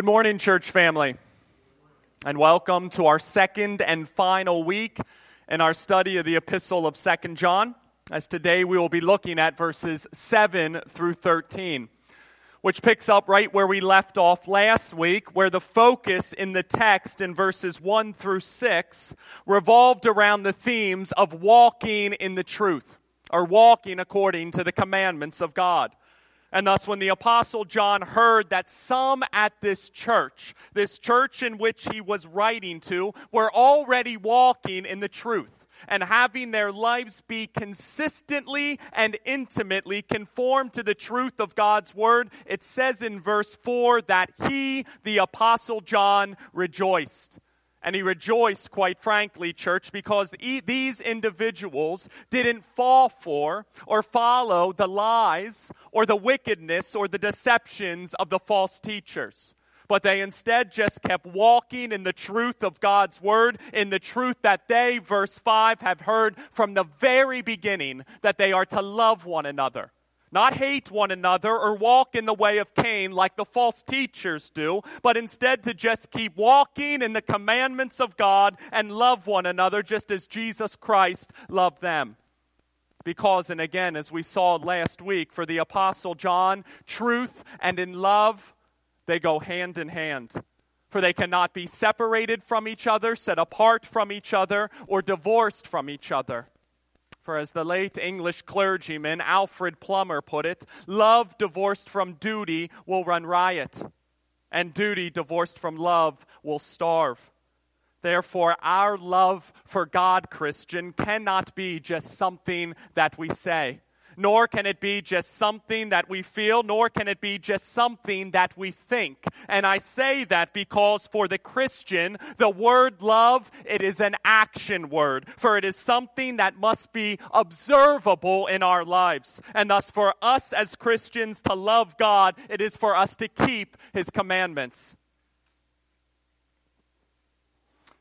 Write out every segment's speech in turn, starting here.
Good morning, church family, and welcome to our second and final week in our study of the epistle of Second John. As today we will be looking at verses 7 through 13, which picks up right where we left off last week, where the focus in the text in verses 1 through 6 revolved around the themes of walking in the truth, or walking according to the commandments of God. And thus, when the Apostle John heard that some at this church, this church in which he was writing to, were already walking in the truth and having their lives be consistently and intimately conformed to the truth of God's Word, it says in verse 4 that he, the Apostle John, rejoiced. And he rejoiced, quite frankly, church, because e- these individuals didn't fall for or follow the lies or the wickedness or the deceptions of the false teachers. But they instead just kept walking in the truth of God's word, in the truth that they, verse 5, have heard from the very beginning that they are to love one another not hate one another or walk in the way of Cain like the false teachers do, but instead to just keep walking in the commandments of God and love one another just as Jesus Christ loved them. Because, and again, as we saw last week, for the Apostle John, truth and in love, they go hand in hand. For they cannot be separated from each other, set apart from each other, or divorced from each other. For as the late English clergyman Alfred Plummer put it, love divorced from duty will run riot, and duty divorced from love will starve. Therefore, our love for God, Christian, cannot be just something that we say nor can it be just something that we feel, nor can it be just something that we think. And I say that because for the Christian, the word love, it is an action word, for it is something that must be observable in our lives. And thus, for us as Christians to love God, it is for us to keep His commandments.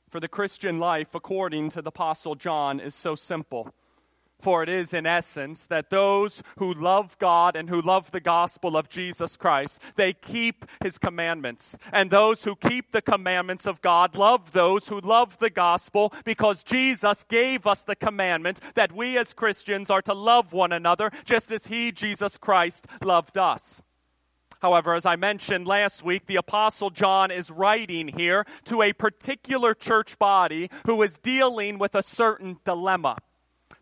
For the Christian life, according to the Apostle John, is so simple. For it is in essence that those who love God and who love the gospel of Jesus Christ, they keep his commandments. And those who keep the commandments of God love those who love the gospel because Jesus gave us the commandment that we as Christians are to love one another just as he, Jesus Christ, loved us. However, as I mentioned last week, the Apostle John is writing here to a particular church body who is dealing with a certain dilemma.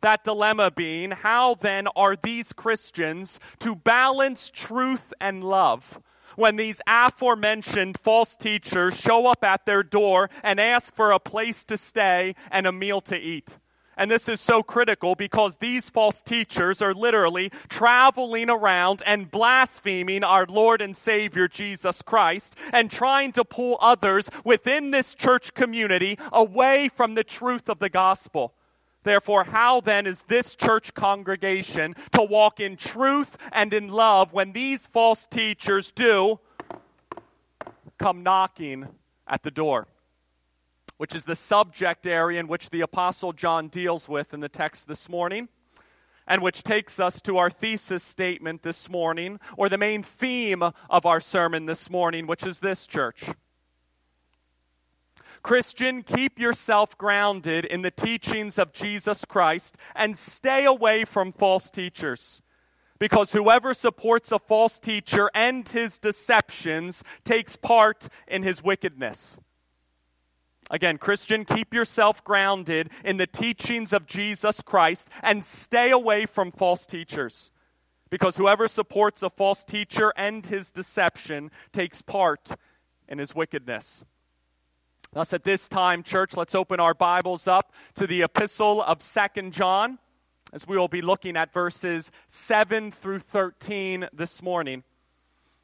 That dilemma being, how then are these Christians to balance truth and love? when these aforementioned false teachers show up at their door and ask for a place to stay and a meal to eat. And this is so critical because these false teachers are literally traveling around and blaspheming our Lord and Savior Jesus Christ and trying to pull others within this church community away from the truth of the gospel. Therefore, how then is this church congregation to walk in truth and in love when these false teachers do come knocking at the door? Which is the subject area in which the Apostle John deals with in the text this morning, and which takes us to our thesis statement this morning, or the main theme of our sermon this morning, which is this church Christian, keep yourself grounded in the teachings of Jesus Christ and stay away from false teachers. Because whoever supports a false teacher and his deceptions takes part in his wickedness. Again, Christian, keep yourself grounded in the teachings of Jesus Christ and stay away from false teachers. Because whoever supports a false teacher and his deception takes part in his wickedness. Thus, at this time, church, let's open our Bibles up to the epistle of Second John, as we will be looking at verses 7 through 13 this morning.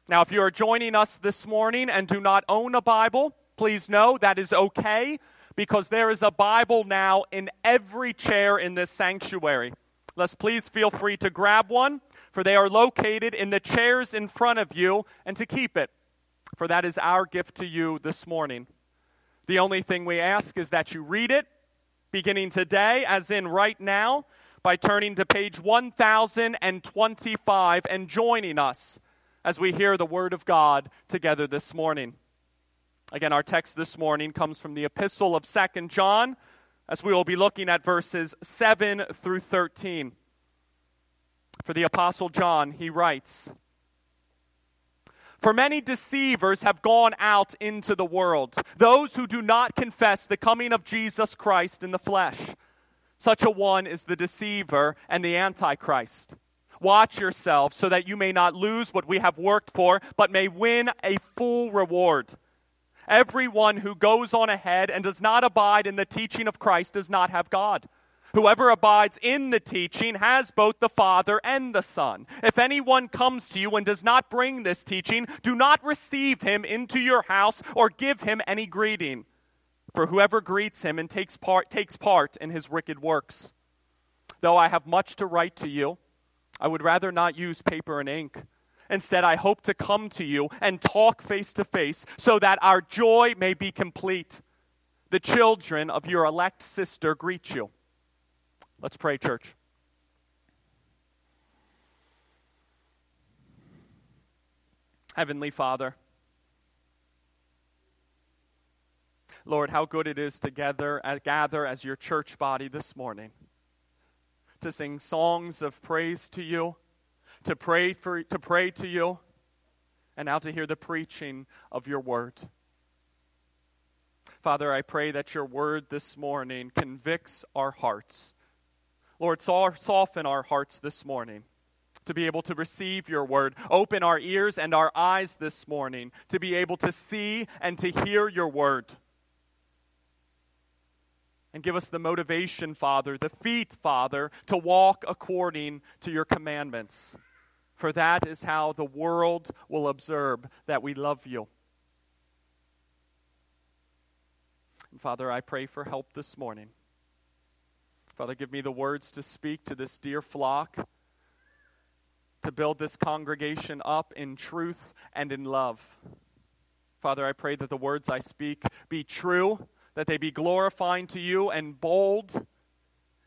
Now, if you are joining us this morning and do not own a Bible, please know that is okay because there is a Bible now in every chair in this sanctuary. Let's please feel free to grab one, for they are located in the chairs in front of you, and to keep it, for that is our gift to you this morning. The only thing we ask is that you read it beginning today, as in right now, by turning to page 1025 and joining us as we hear the Word of God together this morning. Again, our text this morning comes from the epistle of Second John, as we will be looking at verses 7 through 13. For the apostle John, he writes, for many deceivers have gone out into the world, those who do not confess the coming of Jesus Christ in the flesh. Such a one is the deceiver and the antichrist. Watch yourselves so that you may not lose what we have worked for, but may win a full reward. Everyone who goes on ahead and does not abide in the teaching of Christ does not have God. Whoever abides in the teaching has both the Father and the Son. If anyone comes to you and does not bring this teaching, do not receive him into your house or give him any greeting. For whoever greets him and takes part, takes part in his wicked works. Though I have much to write to you, I would rather not use paper and ink. Instead, I hope to come to you and talk face to face so that our joy may be complete. The children of your elect sister greet you. Let's pray, church. Heavenly Father, Lord, how good it is to gather, uh, gather as your church body this morning to sing songs of praise to you, to pray, for, to pray to you, and now to hear the preaching of your word. Father, I pray that your word this morning convicts our hearts Lord, soften our hearts this morning to be able to receive your word. Open our ears and our eyes this morning to be able to see and to hear your word. And give us the motivation, Father, the feet, Father, to walk according to your commandments. For that is how the world will observe that we love you. And Father, I pray for help this morning. Father, give me the words to speak to this dear flock, to build this congregation up in truth and in love. Father, I pray that the words I speak be true, that they be glorifying to you and bold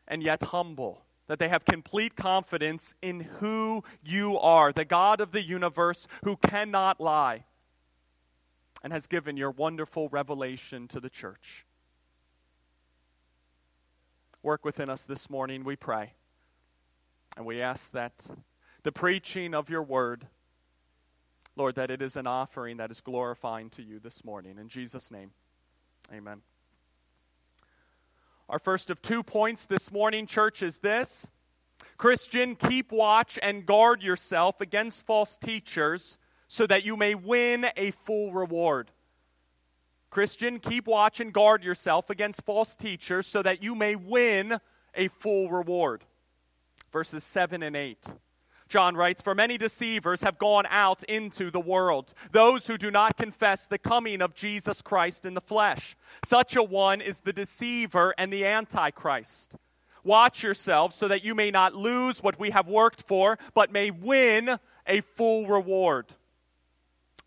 and yet humble, that they have complete confidence in who you are, the God of the universe who cannot lie and has given your wonderful revelation to the church. Work within us this morning, we pray. And we ask that the preaching of your word, Lord, that it is an offering that is glorifying to you this morning. In Jesus' name, amen. Our first of two points this morning, church, is this Christian, keep watch and guard yourself against false teachers so that you may win a full reward. Christian, keep watch and guard yourself against false teachers so that you may win a full reward. Verses 7 and 8. John writes, For many deceivers have gone out into the world, those who do not confess the coming of Jesus Christ in the flesh. Such a one is the deceiver and the antichrist. Watch yourselves so that you may not lose what we have worked for, but may win a full reward.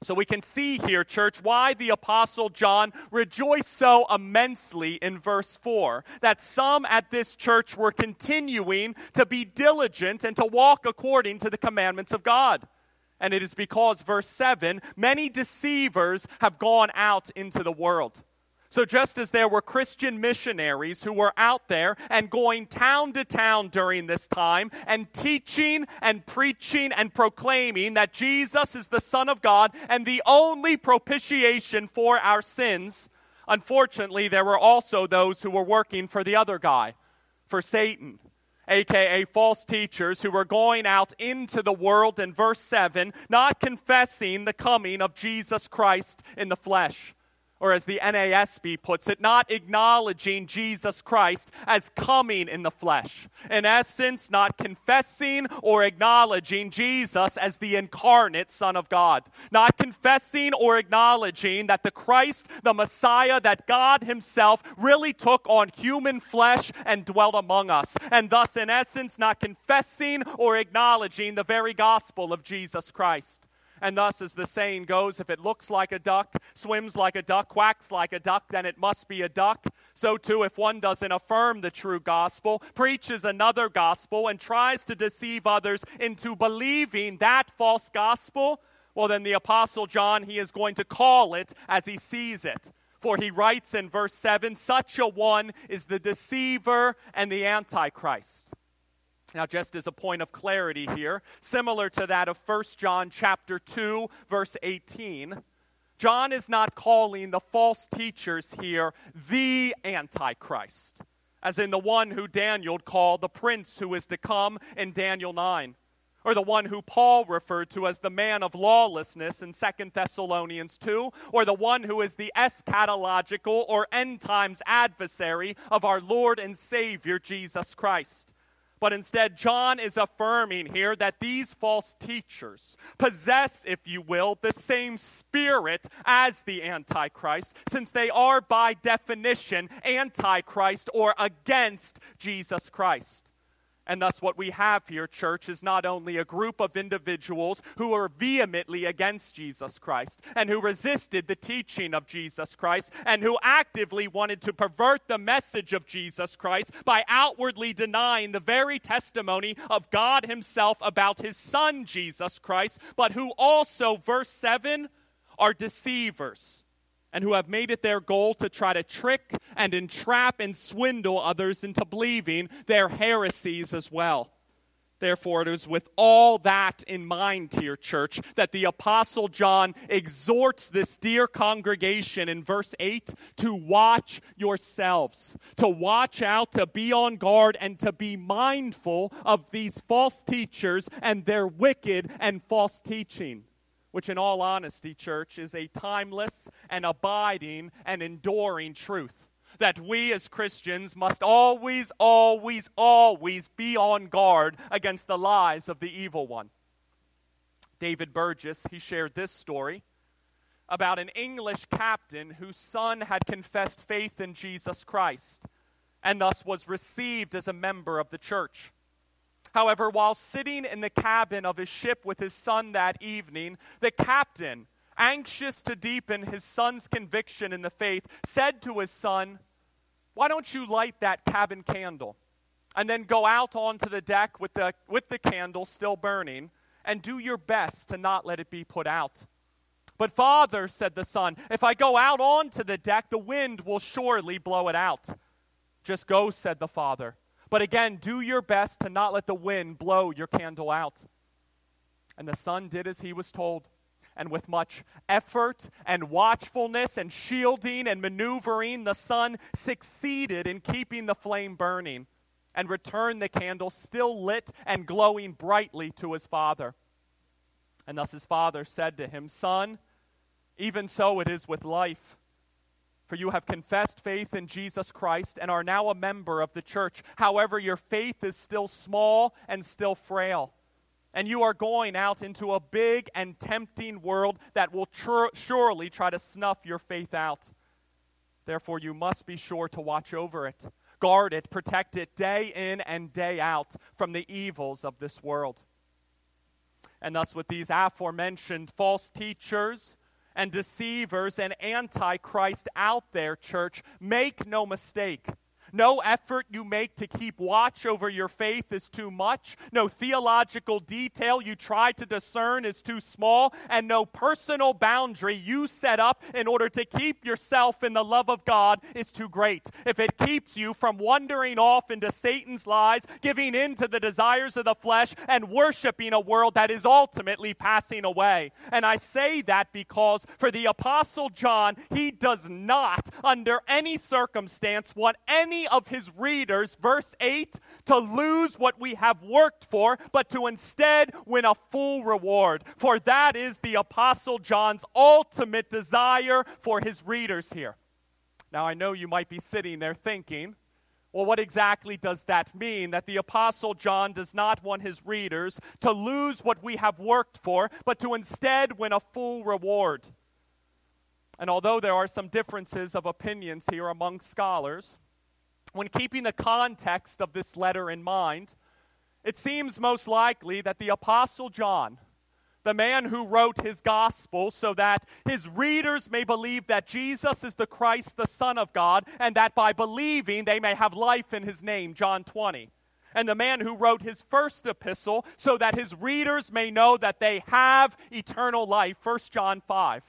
So we can see here, church, why the Apostle John rejoiced so immensely in verse 4 that some at this church were continuing to be diligent and to walk according to the commandments of God. And it is because, verse 7, many deceivers have gone out into the world. So, just as there were Christian missionaries who were out there and going town to town during this time and teaching and preaching and proclaiming that Jesus is the Son of God and the only propitiation for our sins, unfortunately, there were also those who were working for the other guy, for Satan aka false teachers, who were going out into the world in verse 7, not confessing the coming of Jesus Christ in the flesh or as the NASB puts it, not acknowledging Jesus Christ as coming in the flesh. In essence, not confessing or acknowledging Jesus as the incarnate Son of God. Not confessing or acknowledging that the Christ, the Messiah, that God Himself really took on human flesh and dwelt among us. And thus, in essence, not confessing or acknowledging the very gospel of Jesus Christ. And thus, as the saying goes, if it looks like a duck, swims like a duck, quacks like a duck, then it must be a duck. So, too, if one doesn't affirm the true gospel, preaches another gospel, and tries to deceive others into believing that false gospel, Well, then the Apostle John, he is going to call it as he sees it. For he writes in verse 7 such a one is the deceiver and the antichrist. Now, just as a point of clarity here, similar to that of 1 John chapter 2, verse 18, John is not calling the false teachers here the Antichrist, as in the one who Daniel called the prince who is to come in Daniel 9 or the one who Paul referred to as the man of lawlessness in 2 Thessalonians 2, or the one who is the eschatological or end times adversary of our Lord and Savior Jesus Christ. But instead, John is affirming here that these false teachers possess, if you will, the same spirit as the Antichrist, since they are by definition Antichrist or against Jesus Christ. And thus, what we have here, church, is not only a group of individuals who are vehemently against Jesus Christ and who resisted the teaching of Jesus Christ and who actively wanted to pervert the message of Jesus Christ by outwardly denying the very testimony of God Himself about His Son, Jesus Christ, but who also, verse 7, are deceivers and who have made it their goal to try to trick and entrap and swindle others into believing their heresies as well. Therefore, it is with all that in mind, dear church, that the Apostle John exhorts this dear congregation in verse 8 to watch yourselves, to watch out, to be on guard, and to be mindful of these false teachers and their wicked and false teaching which, in all honesty, church, is a timeless and abiding and enduring truth. That we as Christians must always, always, always be on guard against the lies of the evil one. David Burgess, he shared this story about an English captain whose son had confessed faith in Jesus Christ and thus was received as a member of the church. However, while sitting in the cabin of his ship with his son that evening, the captain, anxious to deepen his son's conviction in the faith, said to his son, Why don't you light that cabin candle? And then go out onto the deck with the, with the candle still burning and do your best to not let it be put out. But, father, said the son, if I go out onto the deck, the wind will surely blow it out. Just go, said the father. But again, do your best to not let the wind blow your candle out. And the son did as he was told. And with much effort and watchfulness and shielding and maneuvering, the son succeeded in keeping the flame burning and returned the candle still lit and glowing brightly to his father. And thus his father said to him, Son, even so it is with life. For you have confessed faith in Jesus Christ and are now a member of the church. However, your faith is still small and still frail. And you are going out into a big and tempting world that will tr- surely try to snuff your faith out. Therefore, you must be sure to watch over it, guard it, protect it day in and day out from the evils of this world. And thus, with these aforementioned false teachers, and deceivers and antichrist out there, church. Make no mistake. No effort you make to keep watch over your faith is too much. No theological detail you try to discern is too small. And no personal boundary you set up in order to keep yourself in the love of God is too great. If it keeps you from wandering off into Satan's lies, giving in to the desires of the flesh, and worshiping a world that is ultimately passing away. And I say that because for the Apostle John, he does not, under any circumstance, want any of his readers, verse 8, to lose what we have worked for, but to instead win a full reward. For that is the Apostle John's ultimate desire for his readers here. Now, I know you might be sitting there thinking, well, what exactly does that mean? That the Apostle John does not want his readers to lose what we have worked for, but to instead win a full reward. And although there are some differences of opinions here among scholars, when keeping the context of this letter in mind, it seems most likely that the Apostle John, the man who wrote his gospel so that his readers may believe that Jesus is the Christ, the Son of God, and that by believing they may have life in his name, John 20. and the man who wrote his first epistle, so that his readers may know that they have eternal life. 1 John 5.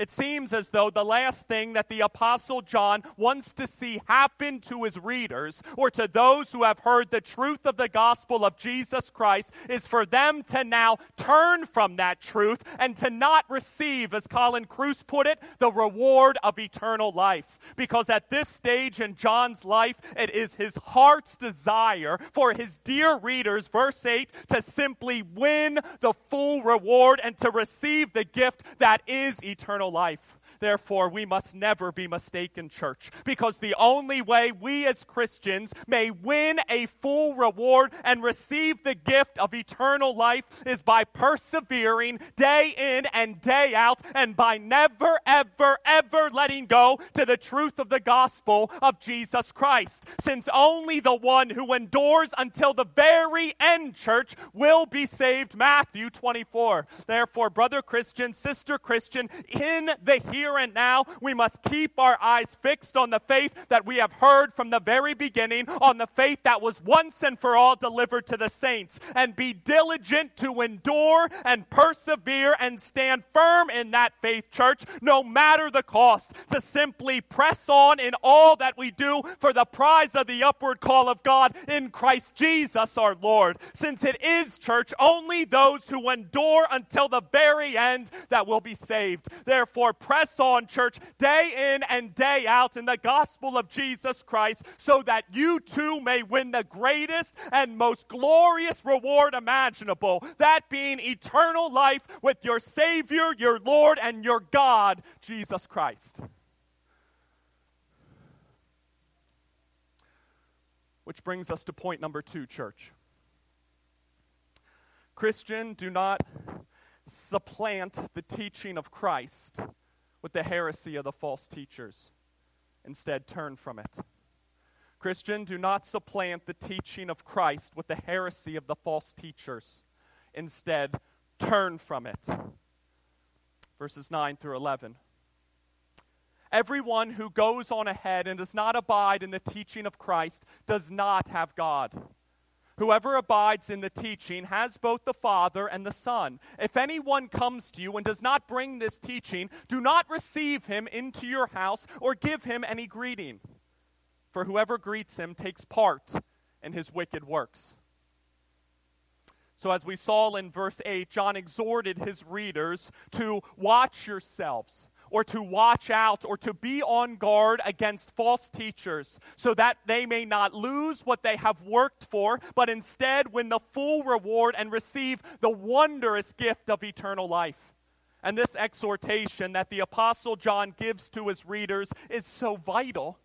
It seems as though the last thing that the Apostle John wants to see happen to his readers or to those who have heard the truth of the gospel of Jesus Christ is for them to now turn from that truth and to not receive, as Colin Kruse put it, the reward of eternal life. Because at this stage in John's life, it is his heart's desire for his dear readers, verse 8, to simply win the full reward and to receive the gift that is eternal life. Therefore, we must never be mistaken, church, because the only way we as Christians may win a full reward and receive the gift of eternal life is by persevering day in and day out and by never, ever, ever letting go to the truth of the gospel of Jesus Christ. Since only the one who endures until the very end, church, will be saved. Matthew 24. Therefore, brother Christian, sister Christian, in the here here and now, we must keep our eyes fixed on the faith that we have heard from the very beginning, on the faith that was once and for all delivered to the saints, and be diligent to endure and persevere and stand firm in that faith, church, no matter the cost, to simply press on in all that we do for the prize of the upward call of God in Christ Jesus our Lord. Since it is, church, only those who endure until the very end that will be saved. Therefore, press on, church, day in and day out in the gospel of Jesus Christ, so that you too may win the greatest and most glorious reward imaginable, that being eternal life with your Savior, your Lord, and your God, Jesus Christ. Which brings us to point number two, church. Christian, do not supplant the teaching of Christ with the heresy of the false teachers. Instead, turn from it. Christian, do not supplant the teaching of Christ with the heresy of the false teachers. Instead, turn from it. Verses 9 through 11. Everyone who goes on ahead and does not abide in the teaching of Christ does not have God. Whoever abides in the teaching has both the Father and the Son. If anyone comes to you and does not bring this teaching, do not receive him into your house or give him any greeting. For whoever greets him takes part in his wicked works. So, as we saw in verse 8, John exhorted his readers to watch yourselves or to watch out or to be on guard against false teachers so that they may not lose what they have worked for, but instead win the full reward and receive the wondrous gift of eternal life. And this exhortation that the Apostle John gives to his readers is so vital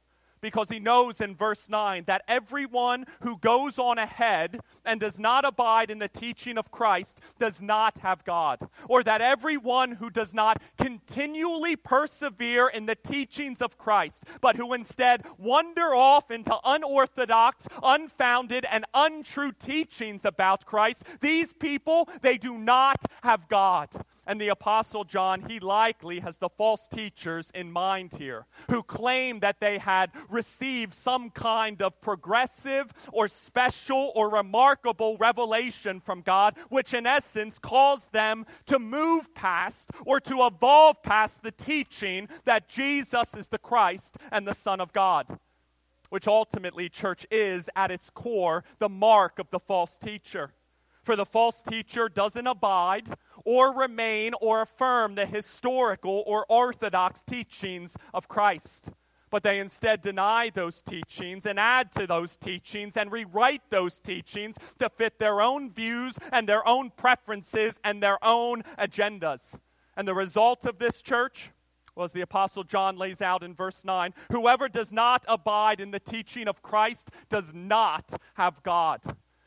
because he knows in verse 9 that everyone who goes on ahead and does not abide in the teaching of Christ does not have God, or that everyone who does not continually persevere in the teachings of Christ, but who instead wander off into unorthodox, unfounded, and untrue teachings about Christ, these people, they do not have God. And the Apostle John, he likely has the false teachers in mind here, who claim that they had received some kind of progressive or special or remarkable revelation from God, which in essence caused them to move past or to evolve past the teaching that Jesus is the Christ and the Son of God. Which ultimately, church, is at its core the mark of the false teacher. For the false teacher doesn't abide or remain or affirm the historical or orthodox teachings of Christ. But they instead deny those teachings and add to those teachings and rewrite those teachings to fit their own views and their own preferences and their own agendas. And the result of this church? Well, as the Apostle John lays out in verse 9, whoever does not abide in the teaching of Christ does not have God.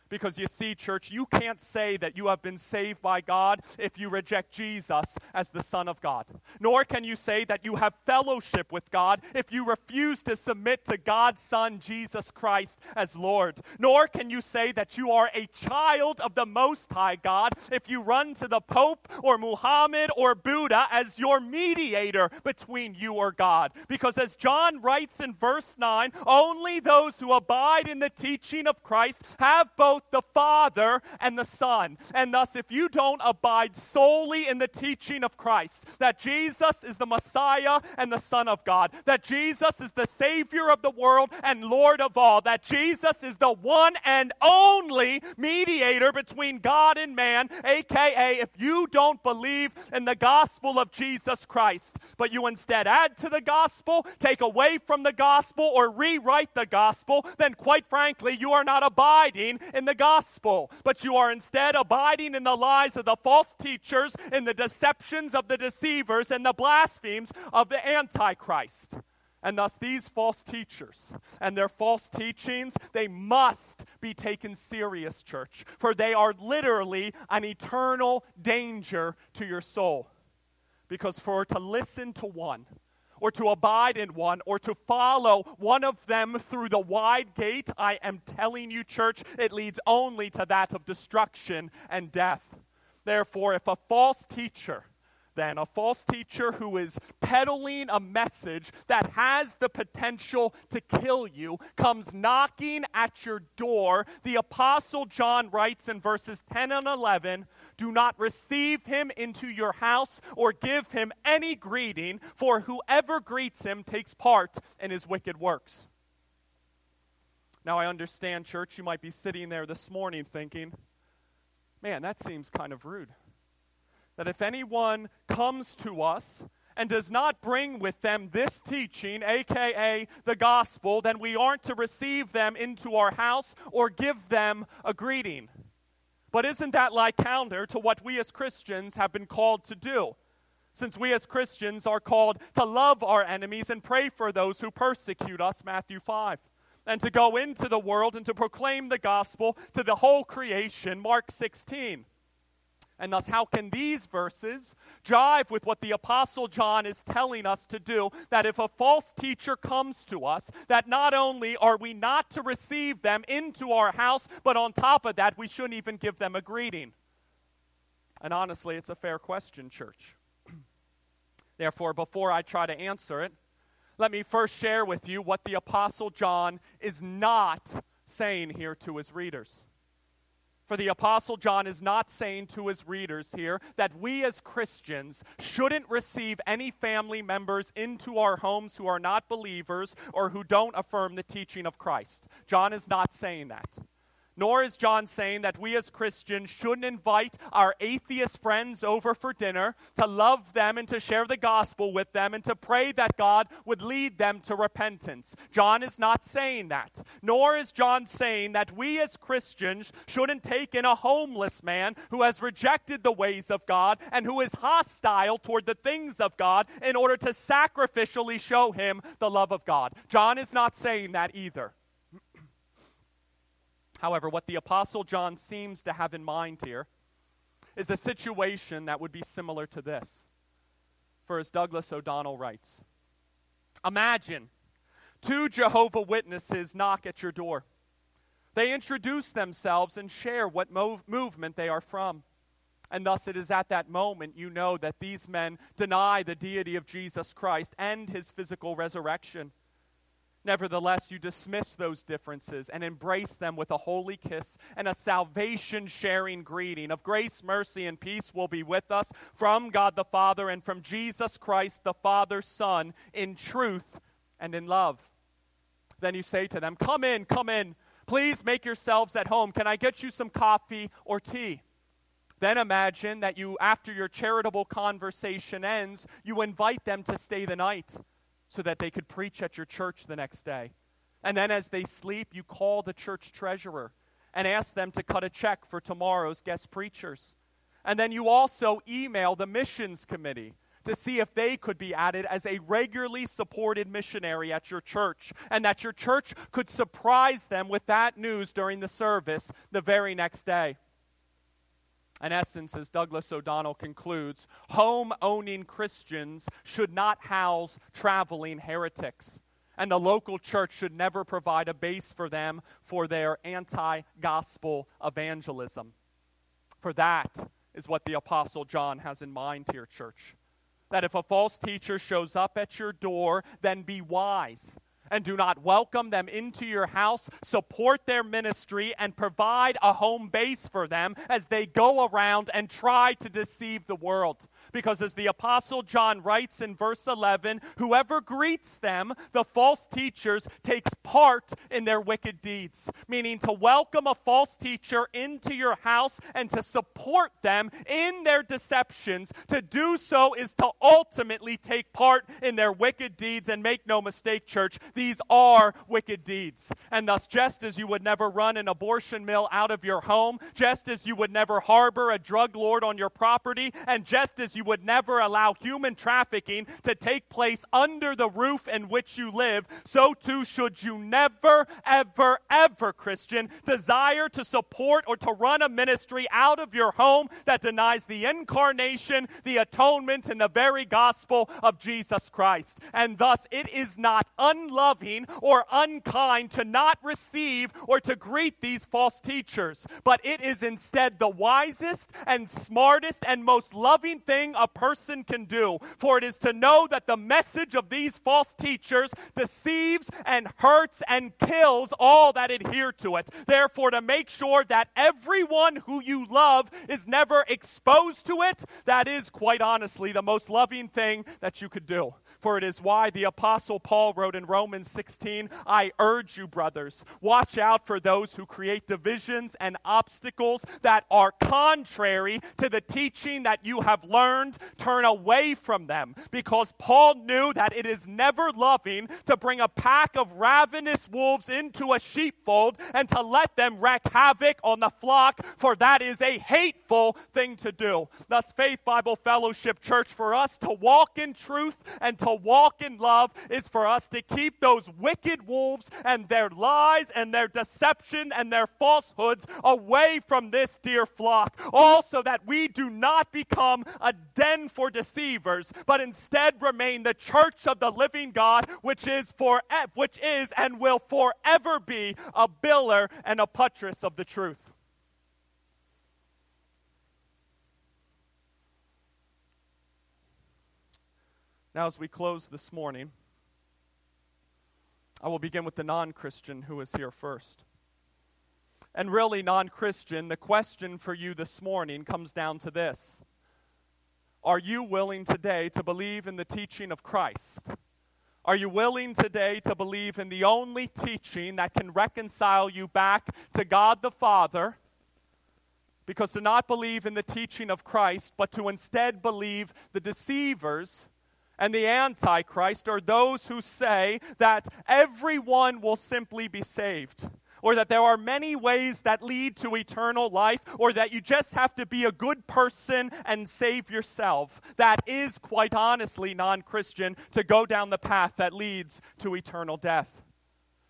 Because you see, church, you can't say that you have been saved by God if you reject Jesus as the Son of God. Nor can you say that you have fellowship with God if you refuse to submit to God's Son, Jesus Christ, as Lord. Nor can you say that you are a child of the Most High God if you run to the Pope or Muhammad or Buddha as your mediator between you or God. Because as John writes in verse 9, only those who abide in the teaching of Christ have both both the Father and the Son. And thus, if you don't abide solely in the teaching of Christ, that Jesus is the Messiah and the Son of God, that Jesus is the Savior of the world and Lord of all, that Jesus is the one and only mediator between God and man, aka if you don't believe in the gospel of Jesus Christ, but you instead add to the gospel, take away from the gospel, or rewrite the gospel, then quite frankly, you are not abiding in the gospel, but you are instead abiding in the lies of the false teachers, in the deceptions of the deceivers, and the blasphemies of the Antichrist. And thus, these false teachers and their false teachings, they must be taken serious, church, for they are literally an eternal danger to your soul. Because for to listen to one, or to abide in one or to follow one of them through the wide gate, I am telling you, church, it leads only to that of destruction and death. Therefore, if a false teacher, then, a false teacher who is peddling a message that has the potential to kill you comes knocking at your door. The Apostle John writes in verses 10 and 11 do not receive him into your house or give him any greeting, for whoever greets him takes part in his wicked works. Now, I understand, church, you might be sitting there this morning thinking, man, that seems kind of rude. That if anyone comes to us and does not bring with them this teaching, aka the gospel, then we aren't to receive them into our house or give them a greeting. But isn't that like counter to what we as Christians have been called to do? Since we as Christians are called to love our enemies and pray for those who persecute us, Matthew 5, and to go into the world and to proclaim the gospel to the whole creation, Mark 16. And thus, how can these verses jive with what the Apostle John is telling us to do? That if a false teacher comes to us, that not only are we not to receive them into our house, but on top of that, we shouldn't even give them a greeting. And honestly, it's a fair question, church. Therefore, before I try to answer it, let me first share with you what the Apostle John is not saying here to his readers. For the Apostle John is not saying to his readers here that we as Christians shouldn't receive any family members into our homes who are not believers or who don't affirm the teaching of Christ. John is not saying that. Nor is John saying that we as Christians shouldn't invite our atheist friends over for dinner, to love them and to share the gospel with them, and to pray that God would lead them to repentance. John is not saying that. Nor is John saying that we as Christians shouldn't take in a homeless man who has rejected the ways of God and who is hostile toward the things of God in order to sacrificially show him the love of God. John is not saying that either. However, what the Apostle John seems to have in mind here is a situation that would be similar to this. For as Douglas O'Donnell writes, Imagine two Jehovah Witnesses knock at your door. They introduce themselves and share what mov- movement they are from. And thus, it is at that moment you know that these men deny the deity of Jesus Christ and his physical resurrection. Nevertheless, you dismiss those differences and embrace them with a holy kiss and a salvation sharing greeting of grace, mercy, and peace will be with us from God the Father and from Jesus Christ the Father, Son, in truth and in love. Then you say to them, Come in, come in. Please make yourselves at home. Can I get you some coffee or tea? Then imagine that you, after your charitable conversation ends, you invite them to stay the night so that they could preach at your church the next day. And then as they sleep, you call the church treasurer and ask them to cut a check for tomorrow's guest preachers. And then you also email the missions committee to see if they could be added as a regularly supported missionary at your church, and that your church could surprise them with that news during the service the very next day. In essence, as Douglas O'Donnell concludes, home owning Christians should not house traveling heretics, and the local church should never provide a base for them for their anti gospel evangelism. For that is what the Apostle John has in mind here, church. That if a false teacher shows up at your door, then be wise and do not welcome them into your house, support their ministry, and provide a home base for them as they go around and try to deceive the world. Because as the Apostle John writes in verse 11, whoever greets them, the false teachers, takes part in their wicked deeds. Meaning to welcome a false teacher into your house and to support them in their deceptions. To do so is to ultimately take part in their wicked deeds. And make no mistake, church, these are wicked deeds. And thus, just as you would never run an abortion mill out of your home, just as you would never harbor a drug lord on your property, and just as you would never allow human trafficking to take place under the roof in which you live, so too should you never, ever, ever, Christian, desire to support or to run a ministry out of your home that denies the incarnation, the atonement, and the very gospel of Jesus Christ. And thus, it is not unloving or unkind to not receive or to greet these false teachers, but it is instead the wisest and smartest and most loving thing thing a person can do, for it is to know that the message of these false teachers deceives and hurts and kills all that adhere to it. Therefore, to make sure that everyone who you love is never exposed to it, that is quite honestly the most loving thing that you could do. For it is why the Apostle Paul wrote in Romans 16 I urge you, brothers, watch out for those who create divisions and obstacles that are contrary to the teaching that you have learned. Turn away from them, because Paul knew that it is never loving to bring a pack of ravenous wolves into a sheepfold and to let them wreak havoc on the flock, for that is a hateful thing to do. Thus, Faith Bible Fellowship Church, for us to walk in truth and to to walk in love is for us to keep those wicked wolves and their lies and their deception and their falsehoods away from this dear flock. Also, that we do not become a den for deceivers, but instead remain the church of the living God, which is for which is and will forever be a pillar and a buttress of the truth. Now, as we close this morning, I will begin with the non Christian who is here first. And really, non Christian, the question for you this morning comes down to this Are you willing today to believe in the teaching of Christ? Are you willing today to believe in the only teaching that can reconcile you back to God the Father? Because to not believe in the teaching of Christ, but to instead believe the deceivers and the Antichrist are those who say that everyone will simply be saved. Or that there are many ways that lead to eternal life, or that you just have to be a good person and save yourself. That is, quite honestly, non Christian to go down the path that leads to eternal death.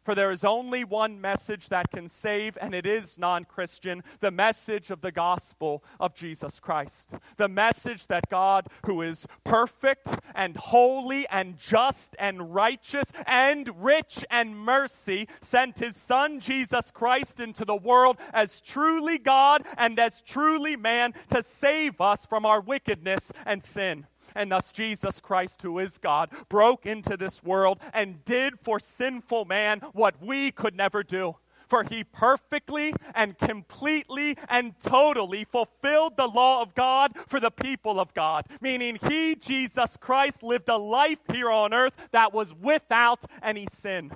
For there is only one message that can save, and it is non Christian the message of the gospel of Jesus Christ. The message that God, who is perfect and holy and just and righteous and rich and mercy, sent his Son Jesus Christ into the world as truly God and as truly man to save us from our wickedness and sin and thus Jesus Christ, who is God, broke into this world and did for sinful man what we could never do. For he perfectly and completely and totally fulfilled the law of God for the people of God. Meaning, he, Jesus Christ, lived a life here on earth that was without any sin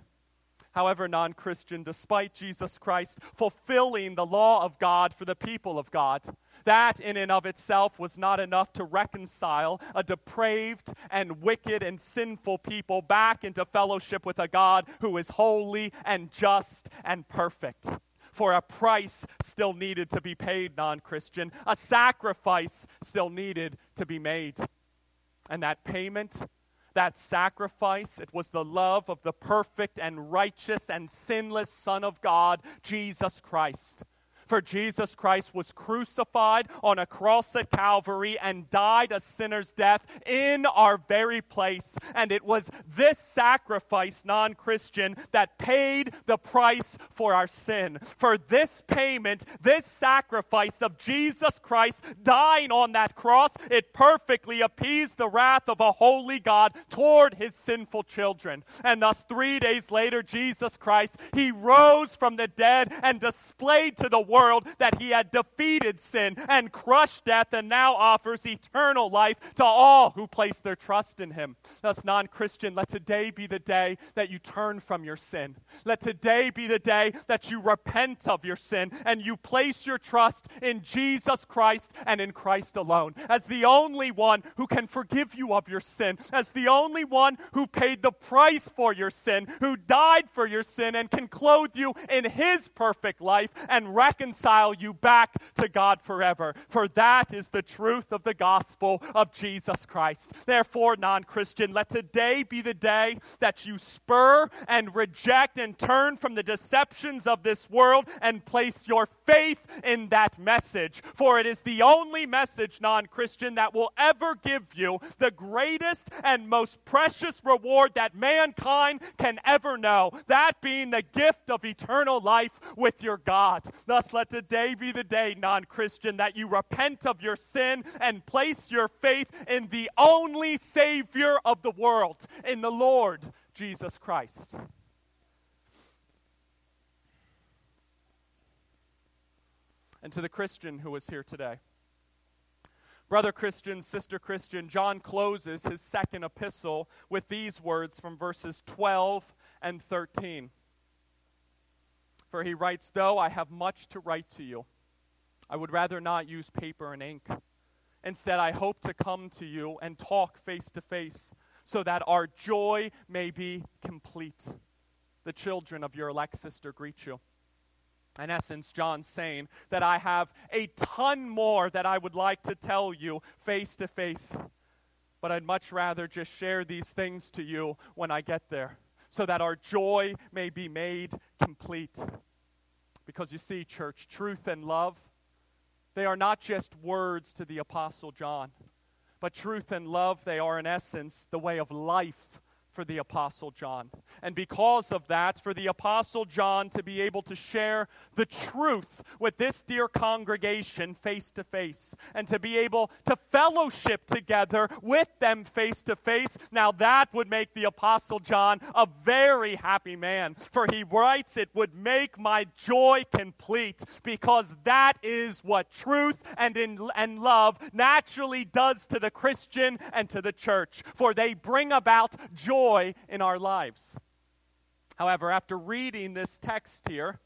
however non Christian, despite Jesus Christ fulfilling the law of God for the people of God. That, in and of itself, was not enough to reconcile a depraved and wicked and sinful people back into fellowship with a God who is holy and just and perfect. For a price still needed to be paid, non Christian. A sacrifice still needed to be made. And that payment, that sacrifice, it was the love of the perfect and righteous and sinless Son of God, Jesus Christ. For Jesus Christ was crucified on a cross at Calvary and died a sinner's death in our very place. And it was this sacrifice, non Christian, that paid the price for our sin. For this payment, this sacrifice of Jesus Christ dying on that cross, it perfectly appeased the wrath of a holy God toward his sinful children. And thus, three days later, Jesus Christ, he rose from the dead and displayed to the world world that he had defeated sin and crushed death and now offers eternal life to all who place their trust in him. Thus, non Christian, let today be the day that you turn from your sin. Let today be the day that you repent of your sin and you place your trust in Jesus Christ and in Christ alone as the only one who can forgive you of your sin, as the only one who paid the price for your sin, who died for your sin and can clothe you in his perfect life and reconcile reconcile you back to God forever. For that is the truth of the gospel of Jesus Christ. Therefore, non Christian, let today be the day that you spur and reject and turn from the deceptions of this world and place your faith in that message. For it is the only message, non Christian, that will ever give you the greatest and most precious reward that mankind can ever know. That being the gift of eternal life with your God. Thus, let today be the day, non Christian, that you repent of your sin and place your faith in the only Savior of the world, in the Lord Jesus Christ. And to the Christian who is here today. Brother Christian, sister Christian, John closes his second epistle with these words from verses 12 and 13. For he writes, Though I have much to write to you, I would rather not use paper and ink. Instead, I hope to come to you and talk face to face so that our joy may be complete. The children of your elect sister greet you. In essence, John's saying that I have a ton more that I would like to tell you face to face, but I'd much rather just share these things to you when I get there so that our joy may be made complete. Because you see, church, truth and love, they are not just words to the Apostle John, but truth and love, they are in essence the way of life for the Apostle John. And because of that, for the Apostle John to be able to share the truth with this dear congregation face to face, and to be able to fellowship together with them face to face, now that would make the Apostle John a very happy man. For he writes, It would make my joy complete, because that is what truth and, in, and love naturally does to the Christian and to the church. For they bring about joy joy in our lives. However, after reading this text here,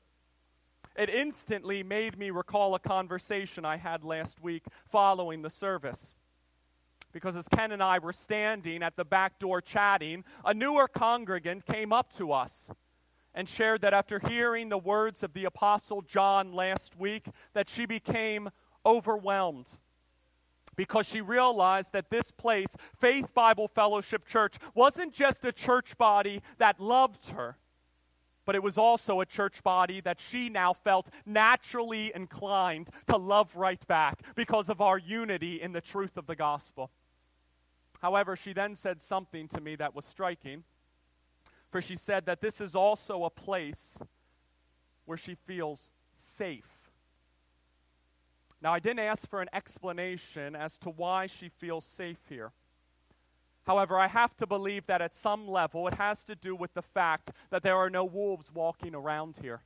it instantly made me recall a conversation I had last week following the service. Because as Ken and I were standing at the back door chatting, a newer congregant came up to us and shared that after hearing the words of the apostle John last week that she became overwhelmed because she realized that this place, Faith Bible Fellowship Church, wasn't just a church body that loved her, but it was also a church body that she now felt naturally inclined to love right back because of our unity in the truth of the gospel. However, she then said something to me that was striking, for she said that this is also a place where she feels safe. Now, I didn't ask for an explanation as to why she feels safe here. However, I have to believe that at some level it has to do with the fact that there are no wolves walking around here.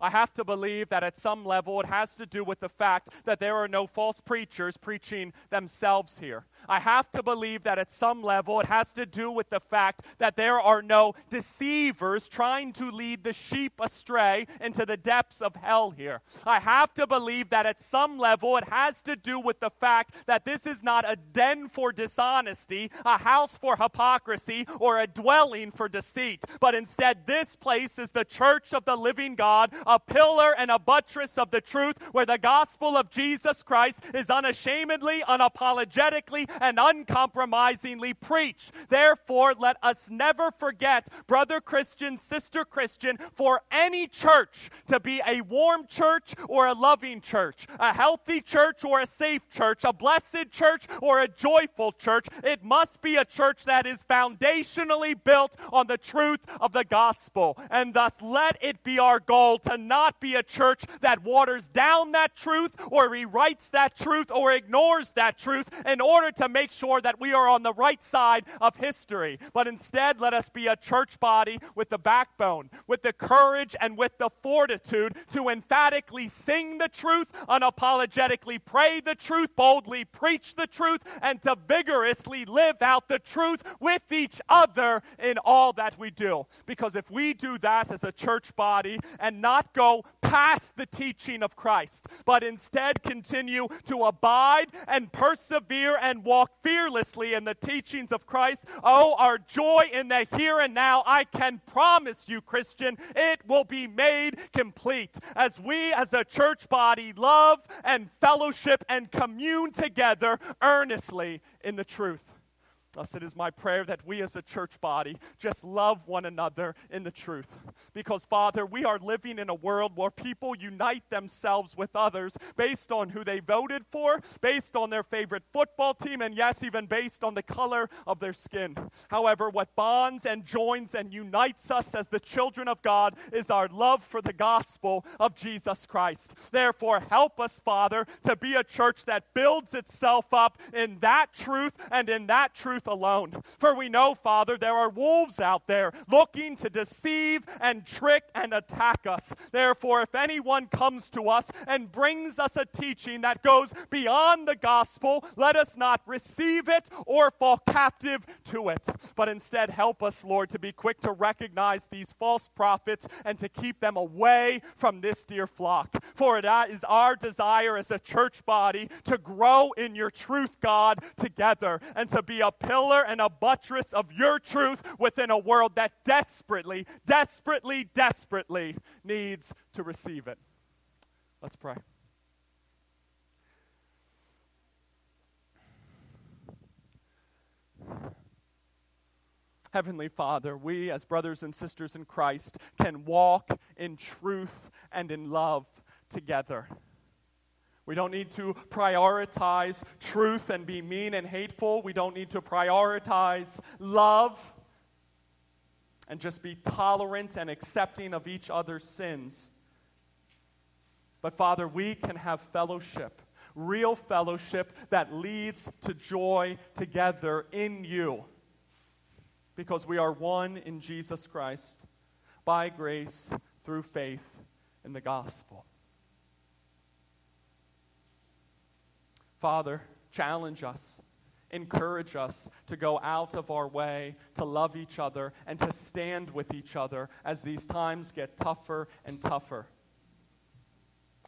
I have to believe that at some level it has to do with the fact that there are no false preachers preaching themselves here. I have to believe that at some level it has to do with the fact that there are no deceivers trying to lead the sheep astray into the depths of hell here. I have to believe that at some level it has to do with the fact that this is not a den for dishonesty, a house for hypocrisy, or a dwelling for deceit, but instead this place is the church of the living God a pillar and a buttress of the truth, where the gospel of Jesus Christ is unashamedly, unapologetically, and uncompromisingly preached. Therefore, let us never forget, brother Christian, sister Christian, for any church to be a warm church or a loving church, a healthy church or a safe church, a blessed church or a joyful church. It must be a church that is foundationally built on the truth of the gospel. And thus, let it be our goal to not be a church that waters down that truth or rewrites that truth or ignores that truth in order to make sure that we are on the right side of history. But instead, let us be a church body with the backbone, with the courage, and with the fortitude to emphatically sing the truth, unapologetically pray the truth, boldly preach the truth, and to vigorously live out the truth with each other in all that we do. Because if we do that as a church body and not go past the teaching of Christ, but instead continue to abide and persevere and walk fearlessly in the teachings of Christ, oh, our joy in the here and now, I can promise you, Christian, it will be made complete as we as a church body love and fellowship and commune together earnestly in the truth. Thus, it is my prayer that we as a church body just love one another in the truth. Because, Father, we are living in a world where people unite themselves with others based on who they voted for, based on their favorite football team, and yes, even based on the color of their skin. However, what bonds and joins and unites us as the children of God is our love for the gospel of Jesus Christ. Therefore, help us, Father, to be a church that builds itself up in that truth and in that truth alone. For we know, Father, there are wolves out there looking to deceive and trick and attack us. Therefore, if anyone comes to us and brings us a teaching that goes beyond the gospel, let us not receive it or fall captive to it, but instead help us, Lord, to be quick to recognize these false prophets and to keep them away from this dear flock. For it is our desire as a church body to grow in your truth, God, together and to be a pillar and a buttress of your truth within a world that desperately, desperately, desperately needs to receive it. Let's pray. Heavenly Father, we as brothers and sisters in Christ can walk in truth and in love together. We don't need to prioritize truth and be mean and hateful. We don't need to prioritize love and just be tolerant and accepting of each other's sins. But Father, we can have fellowship, real fellowship that leads to joy together in you because we are one in Jesus Christ by grace through faith in the gospel. Father, challenge us, encourage us to go out of our way to love each other and to stand with each other as these times get tougher and tougher.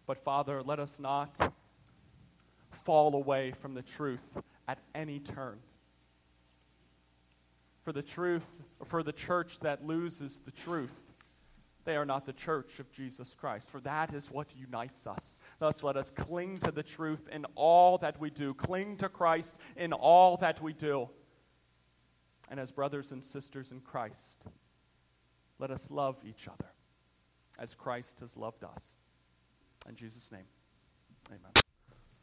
But Father, let us not fall away from the truth at any turn. For the truth, for the church that loses the truth, they are not the church of Jesus Christ, for that is what unites us. Thus, let us cling to the truth in all that we do, cling to Christ in all that we do. And as brothers and sisters in Christ, let us love each other as Christ has loved us. In Jesus' name, amen.